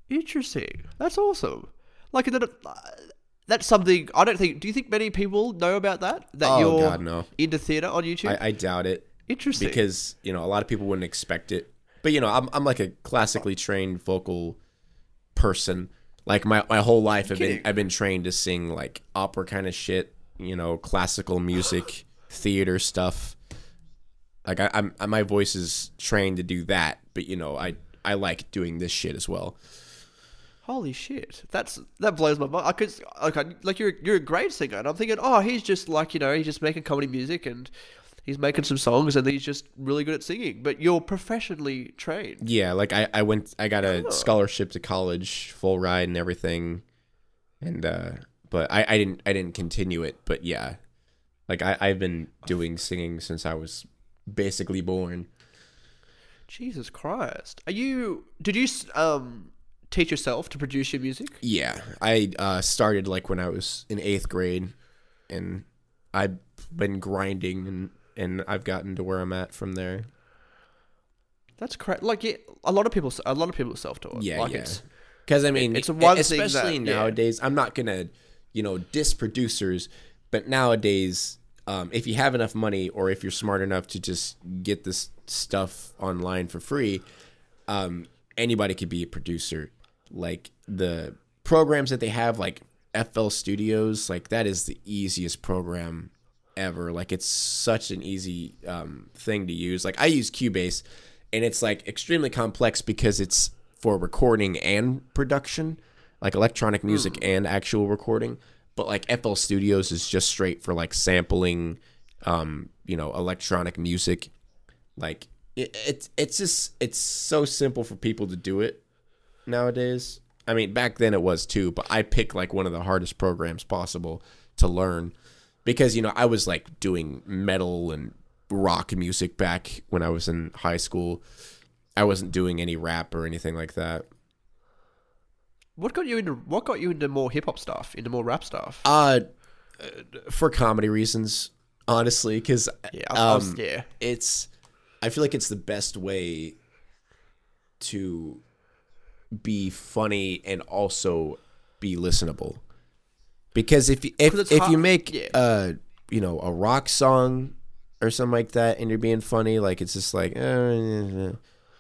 Interesting. That's awesome. Like that. That's something I don't think. Do you think many people know about that? That Oh, you're God, no. into theater on YouTube. I, I doubt it Interesting. because you know a lot of people wouldn't expect it. But you know, I'm I'm like a classically trained vocal person. Like my my whole life, I've been I've been trained to sing like opera kind of shit. You know, classical music, theater stuff. Like I, I'm my voice is trained to do that. But you know, I I like doing this shit as well. Holy shit! That's that blows my mind. I could like like you're you're a great singer, and I'm thinking, oh, he's just like you know he's just making comedy music and he's making some songs and he's just really good at singing. But you're professionally trained. Yeah, like I, I went I got a scholarship to college, full ride and everything. And uh but I, I didn't I didn't continue it, but yeah. Like I, I've been doing singing since I was basically born. Jesus Christ! Are you? Did you um teach yourself to produce your music? Yeah. I uh started like when I was in eighth grade and I've been grinding and and I've gotten to where I'm at from there. That's correct. Like yeah, a lot of people, a lot of people self-taught. Yeah, like yeah. Because I mean, it's one especially that- yeah. nowadays. I'm not gonna, you know, diss producers, but nowadays, um, if you have enough money or if you're smart enough to just get this stuff online for free, um, anybody could be a producer. Like the programs that they have, like FL Studios, like that is the easiest program ever. Like it's such an easy um, thing to use. Like I use Cubase, and it's like extremely complex because it's for recording and production, like electronic music and actual recording. But like FL Studios is just straight for like sampling, um, you know, electronic music. Like it, it's it's just it's so simple for people to do it nowadays. I mean, back then it was too, but I picked like one of the hardest programs possible to learn because you know I was like doing metal and rock music back when I was in high school. I wasn't doing any rap or anything like that. what got you into what got you into more hip hop stuff, into more rap stuff? Uh, for comedy reasons, honestly, because Yeah, I- I was- um, yeah. it's I feel like it's the best way to be funny and also be listenable. Because if you, if if you make yeah. uh you know a rock song or something like that and you're being funny like it's just like uh,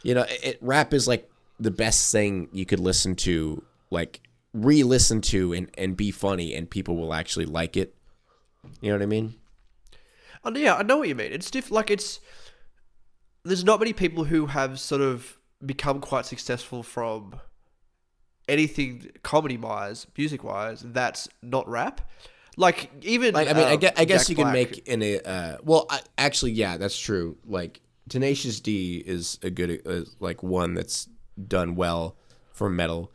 you know it, rap is like the best thing you could listen to like re-listen to and and be funny and people will actually like it. You know what I mean? Oh, yeah, I know what you mean. It's diff- like it's there's not many people who have sort of become quite successful from anything comedy wise, music wise, that's not rap. Like even Like I mean, I um, guess, I guess you can make in a uh, well, I, actually, yeah, that's true. Like Tenacious D is a good uh, like one that's done well for metal,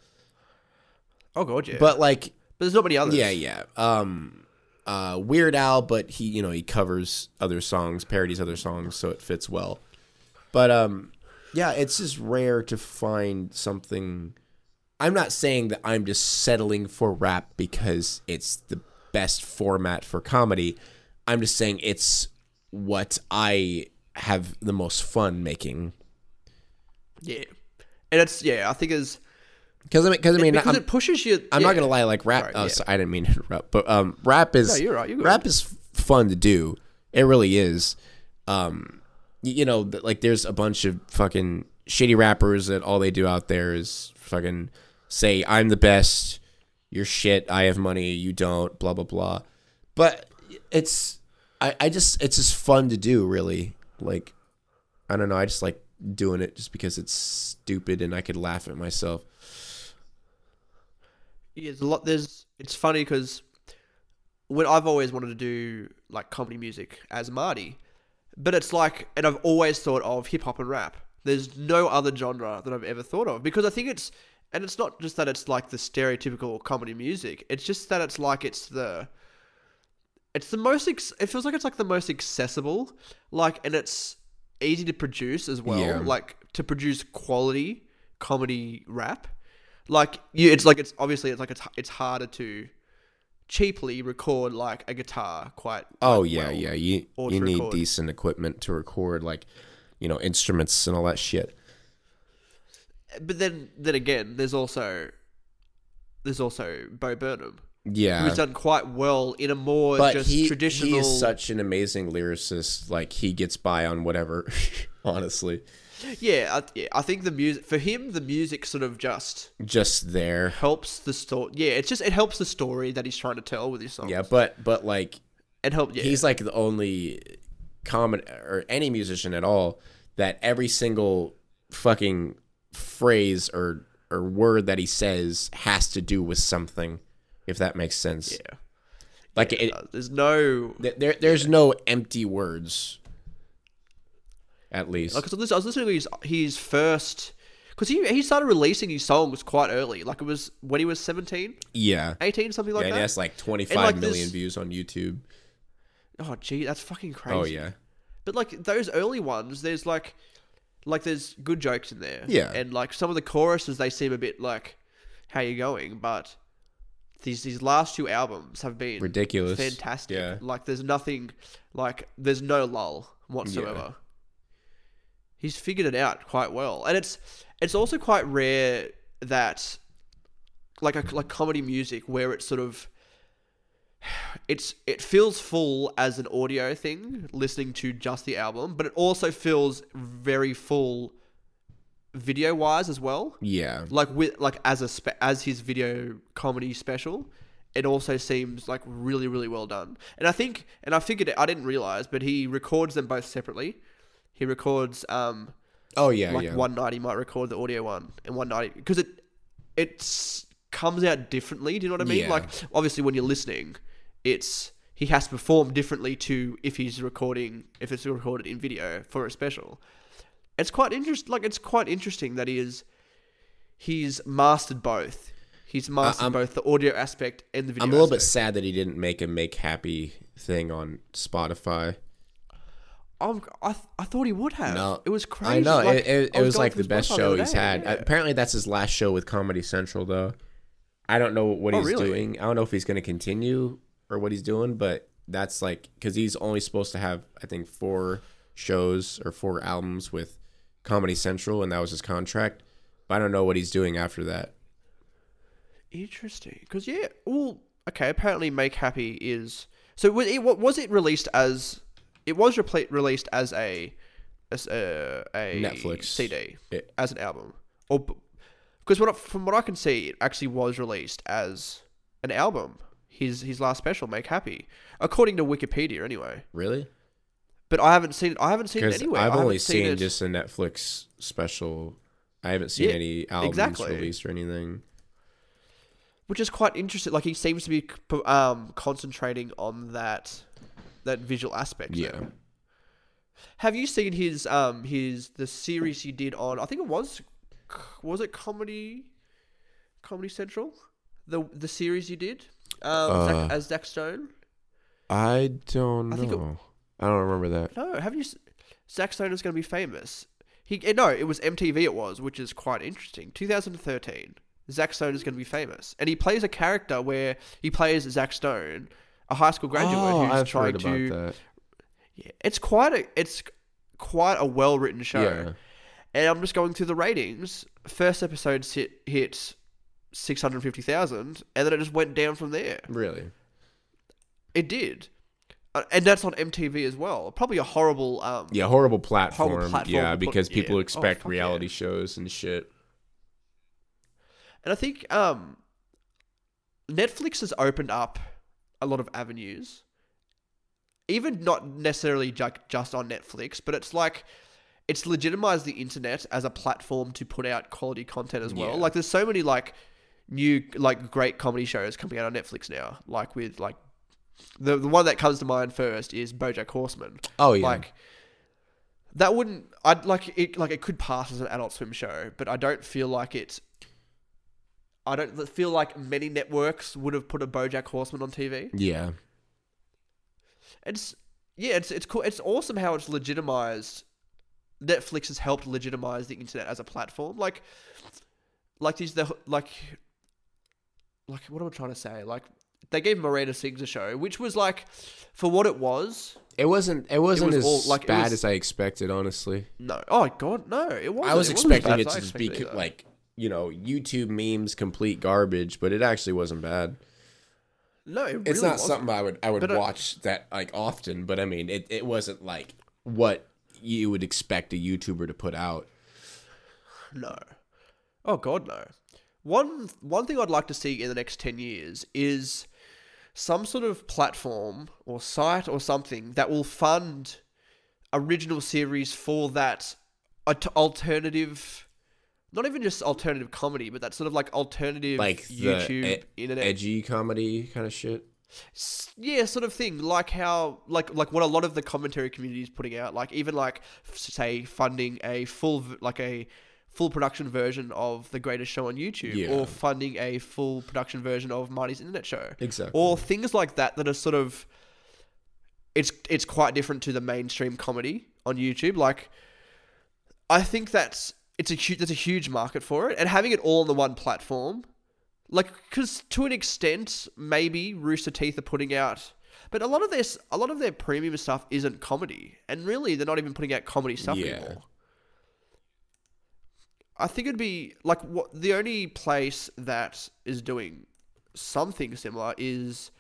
Oh god, yeah. But, like, but there's nobody many others. yeah, yeah. Um, uh, Weird Al, but he you know he covers other songs, parodies other songs, so it fits well. But um, yeah, it's just rare to find something. I'm not saying that I'm just settling for rap because it's the best format for comedy. I'm just saying it's what I have the most fun making. Yeah. And it's yeah, I think it's Because I mean, because I mean, because I'm, it pushes you. I'm yeah. not gonna lie, like rap. Sorry, oh, yeah. sorry, I didn't mean to interrupt, but um, rap is. No, you're right, you're rap is fun to do. It really is. Um, you know, like there's a bunch of fucking shitty rappers that all they do out there is fucking say I'm the best. You're shit. I have money. You don't. Blah blah blah. But it's I I just it's just fun to do. Really, like I don't know. I just like doing it just because it's stupid and I could laugh at myself. Yeah, there's a lot. There's. It's funny because when I've always wanted to do like comedy music as Marty, but it's like, and I've always thought of hip hop and rap. There's no other genre that I've ever thought of because I think it's, and it's not just that it's like the stereotypical comedy music. It's just that it's like it's the, it's the most. Ex- it feels like it's like the most accessible, like, and it's easy to produce as well. Yeah. Like to produce quality comedy rap. Like you, it's like it's obviously it's like it's it's harder to cheaply record like a guitar quite. Oh like, yeah, well. yeah. You you need record. decent equipment to record, like you know, instruments and all that shit. But then then again, there's also there's also Bo Burnham, Yeah, who's done quite well in a more but just he traditional. he is such an amazing lyricist. Like he gets by on whatever. honestly, yeah, I, yeah, I think the music for him, the music sort of just just there. helps the story. Yeah, it's just it helps the story that he's trying to tell with his songs. Yeah, but but like it helps. Yeah, he's like the only common or any musician at all that every single fucking phrase or or word that he says has to do with something if that makes sense yeah. like Yeah, it, uh, there's no there there's no empty words at least Because I was listening to his his first because he he started releasing his songs quite early. Like it was when he was 17, yeah 18, something like yeah, and that. that's like 25 like, million this- views on YouTube. Oh gee, that's fucking crazy. Oh yeah. But like those early ones, there's like like there's good jokes in there. Yeah. And like some of the choruses they seem a bit like how you going, but these these last two albums have been Ridiculous. fantastic. Yeah. Like there's nothing like there's no lull whatsoever. Yeah. He's figured it out quite well. And it's it's also quite rare that like a like comedy music where it's sort of it's it feels full as an audio thing listening to just the album, but it also feels very full video wise as well Yeah. like with like as a spe- as his video comedy special it also seems like really really well done and i think and i figured it, i didn't realize but he records them both separately he records um Oh yeah, like yeah. one night he might record the audio one and one night because it it's comes out differently do you know what i mean Yeah. like obviously when you're listening it's he has to perform differently to if he's recording if it's recorded in video for a special it's quite interest like it's quite interesting that he is he's mastered both he's mastered I'm- both the audio aspect and the video I'm a little bit sad that he didn't make a make happy thing on Spotify. Oh, I'm, I, th- I thought he would have No, it was crazy I know Like, it, it, I it was going like the best show other he's had. yeah. Apparently, that's his last show with Comedy Central, though. I don't know what Oh, he's really? doing. I don't know if he's going to continue or what he's doing, but that's like because he's only supposed to have I think four shows or four albums with Comedy Central, and that was his contract. But I don't know what he's doing after that. Interesting, because yeah, well, okay. Apparently, Make Happy is so. Was it, what was it released as? It was released as a as a, a Netflix. CD as an album, or because what from what I can see, it actually was released as an album. His his last special, Make Happy, according to Wikipedia, anyway. Really? But I haven't seen it. I haven't seen it anywhere. I've only haven't seen just a Netflix special. I haven't seen Yeah, any albums exactly. released or anything. which is quite interesting. Like he seems to be um, concentrating on that that visual aspect. Yeah. Have you seen his um his the series he did on? I think it was was it comedy Comedy Central the the series you did um Uh, Zac, as Zach Stone. I don't I think it- I don't remember that. No, have you? s- Zach Stone is going to be famous. He eh, no, it was MTV. It was, which is quite interesting. 2013. Zach Stone is going to be famous, and he plays a character where he plays Zach Stone, a high school graduate oh, who's I've trying to. that. Yeah, it's quite a it's quite a well written show, Yeah. and I'm just going through the ratings. First episode hit hit six hundred fifty thousand, and then it just went down from there. Really? It did, Uh, and that's on MTV as well. Probably a horrible um, Yeah, horrible platform. platform yeah, to put- because people yeah. Oh, expect fuck reality yeah. shows and shit. And I think um, Netflix has opened up a lot of avenues, even not necessarily ju- just on Netflix, but it's like it's legitimized the internet as a platform to put out quality content as well. Yeah. Like there's so many like new like great comedy shows coming out on Netflix now, like with like the the one that comes to mind first is BoJack Horseman. Oh yeah. Like that wouldn't I'd like it like it could pass as an adult swim show, but I don't feel like it I don't feel like many networks would have put a BoJack Horseman on TV. yeah. It's yeah, it's it's cool. It's awesome how it's legitimized. Netflix has helped legitimize the internet as a platform. Like, like these the like, like what am I trying to say? Like they gave Miranda Sings a show, which was like, for what it was. It wasn't. It wasn't was as all- like, bad was- as I expected, honestly. No, oh god, no, it wasn't. I was It expecting it to just be either. like you know YouTube memes, complete garbage, but it actually wasn't bad. no, it It's not wasn't. something I would I would But, uh, watch that like often, but I mean it, it wasn't like what you would expect a YouTuber to put out. No. Oh god, no. One one thing I'd like to see in the next 10 years is some sort of platform or site or something that will fund original series for that alternative not even just alternative comedy, but that sort of like alternative Like YouTube e- internet edgy comedy kind of shit. Yeah sort of thing like how like like what a lot of the commentary community is putting out like even like say funding a full like a full production version of the greatest show on youtube Yeah. or funding a full production version of marty's internet show Exactly. or things like that that are sort of it's it's quite different to the mainstream comedy on youtube like i think that's it's a huge there's a huge market for it and having it all on the one platform like because to an extent maybe rooster teeth are putting out but a lot of this a lot of their premium stuff isn't comedy and really they're not even putting out comedy stuff Yeah. anymore i think it'd be like what the only place that is doing something similar is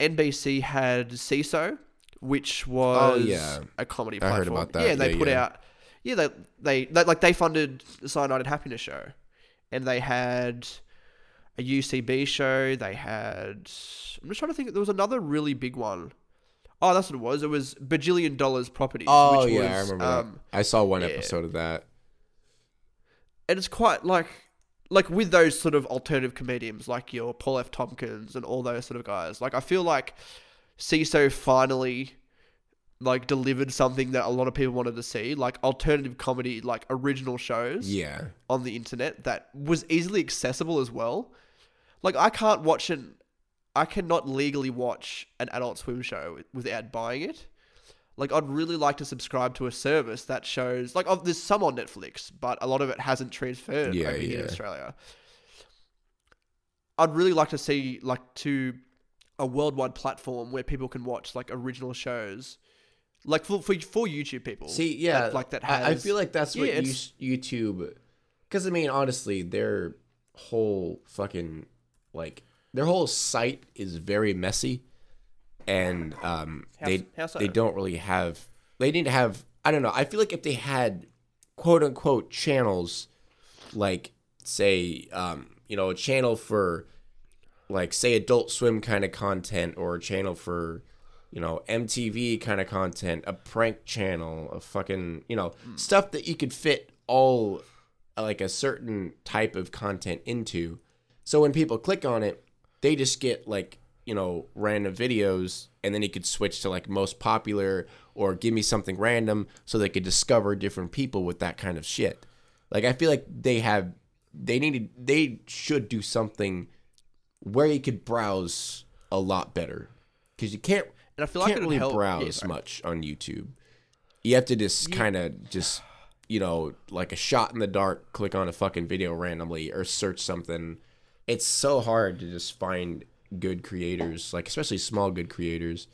nbc had Seeso, which was Oh, yeah. a comedy I heard about that. yeah they Yeah, put yeah. out yeah they, they they like they funded the cyanide and happiness show and they had a UCB show. They had. I'm just trying to think. There was another really big one. Oh, that's what it was. It was bajillion dollars properties. oh which yeah, was, I remember um, that. I saw one episode of that. And it's quite like, like with those sort of alternative comedians, like your Paul F. Tompkins and all those sort of guys. Like I feel like Seeso finally like delivered something that a lot of people wanted to see, like alternative comedy, like original shows. Yeah. on the internet that was easily accessible as well. Like I can't watch an I cannot legally watch an adult swim show without buying it. Like I'd really like to subscribe to a service that shows like oh, there's some on Netflix, but a lot of it hasn't transferred Yeah, over here in. Australia. I'd really like to see like to a worldwide platform where people can watch like original shows. Like for for, for YouTube people. See, yeah, that, like that I- I, feel like that's what Yeah, you, YouTube, because I mean, honestly, their whole fucking like their whole site is very messy, and um, How- they how so? they don't really have they need to have I don't know. I feel like if they had quote unquote channels, like say um, you know a channel for like say adult swim kind of content or a channel for you know MTV kind of content, a prank channel, a fucking you know stuff that you could fit all like a certain type of content into. So when people click on it, they just get like you know random videos, and then he could switch to like most popular or give me something random, so they could discover different people with that kind of shit. Like I feel like they have they needed they should do something where you could browse a lot better because you can't And I feel like can't would really help- browse sorry. much on YouTube. You have to just kind of just you know like a shot in the dark, click on a fucking video randomly or search something. It's so hard to just find good creators, like especially small good creators.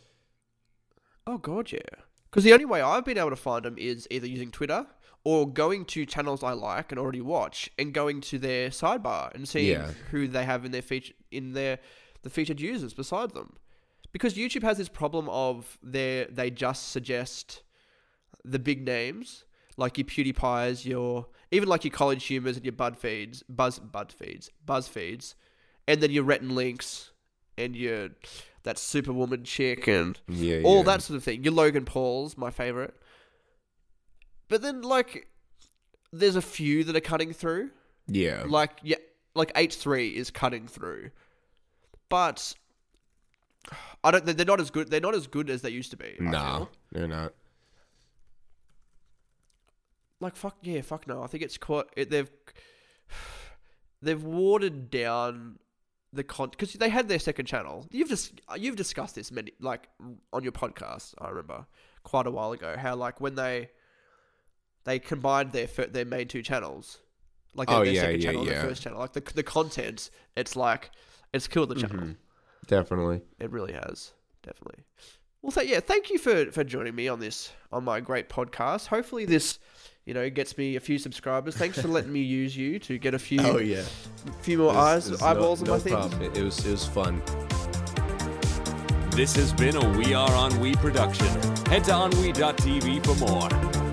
Oh god, yeah. Because the only way I've been able to find them is either using Twitter or going to channels I like and already watch, and going to their sidebar and seeing Yeah. who they have in their feature in their the featured users beside them. Because YouTube has this problem of their they just suggest the big names like your PewDiePies, your even like your college humors and your Bud feeds, Buzz Bud feeds, Buzz feeds, and then your Rhett and Links and your that Superwoman chick and Yeah, all yeah. that sort of thing. Your Logan Paul's my favorite. But then like there's a few that are cutting through. Yeah, Like yeah, like H3 is cutting through. But I don't. They're not as good. They're not as good as they used to be. No, they're not. like fuck yeah, fuck no. I think it's quite. It, they've they've watered down the con because they had their second channel. You've just you've discussed this many like on your podcast. I remember quite a while ago how like when they they combined their fir- their main two channels, like their, Oh, their yeah, second yeah, channel and yeah. their first channel, like the the content. It's like it's killed the channel. Mhm. Definitely. It really has, definitely. Well, th- yeah, thank you for for joining me on this on my great podcast. Hopefully, this you know gets me a few subscribers. Thanks for letting me use you to get a few Oh yeah. few more eyes eyeballs no, on my no things. problem. It, it was it was fun. This has been a We Are On We production. Head to OnWe.tv for more.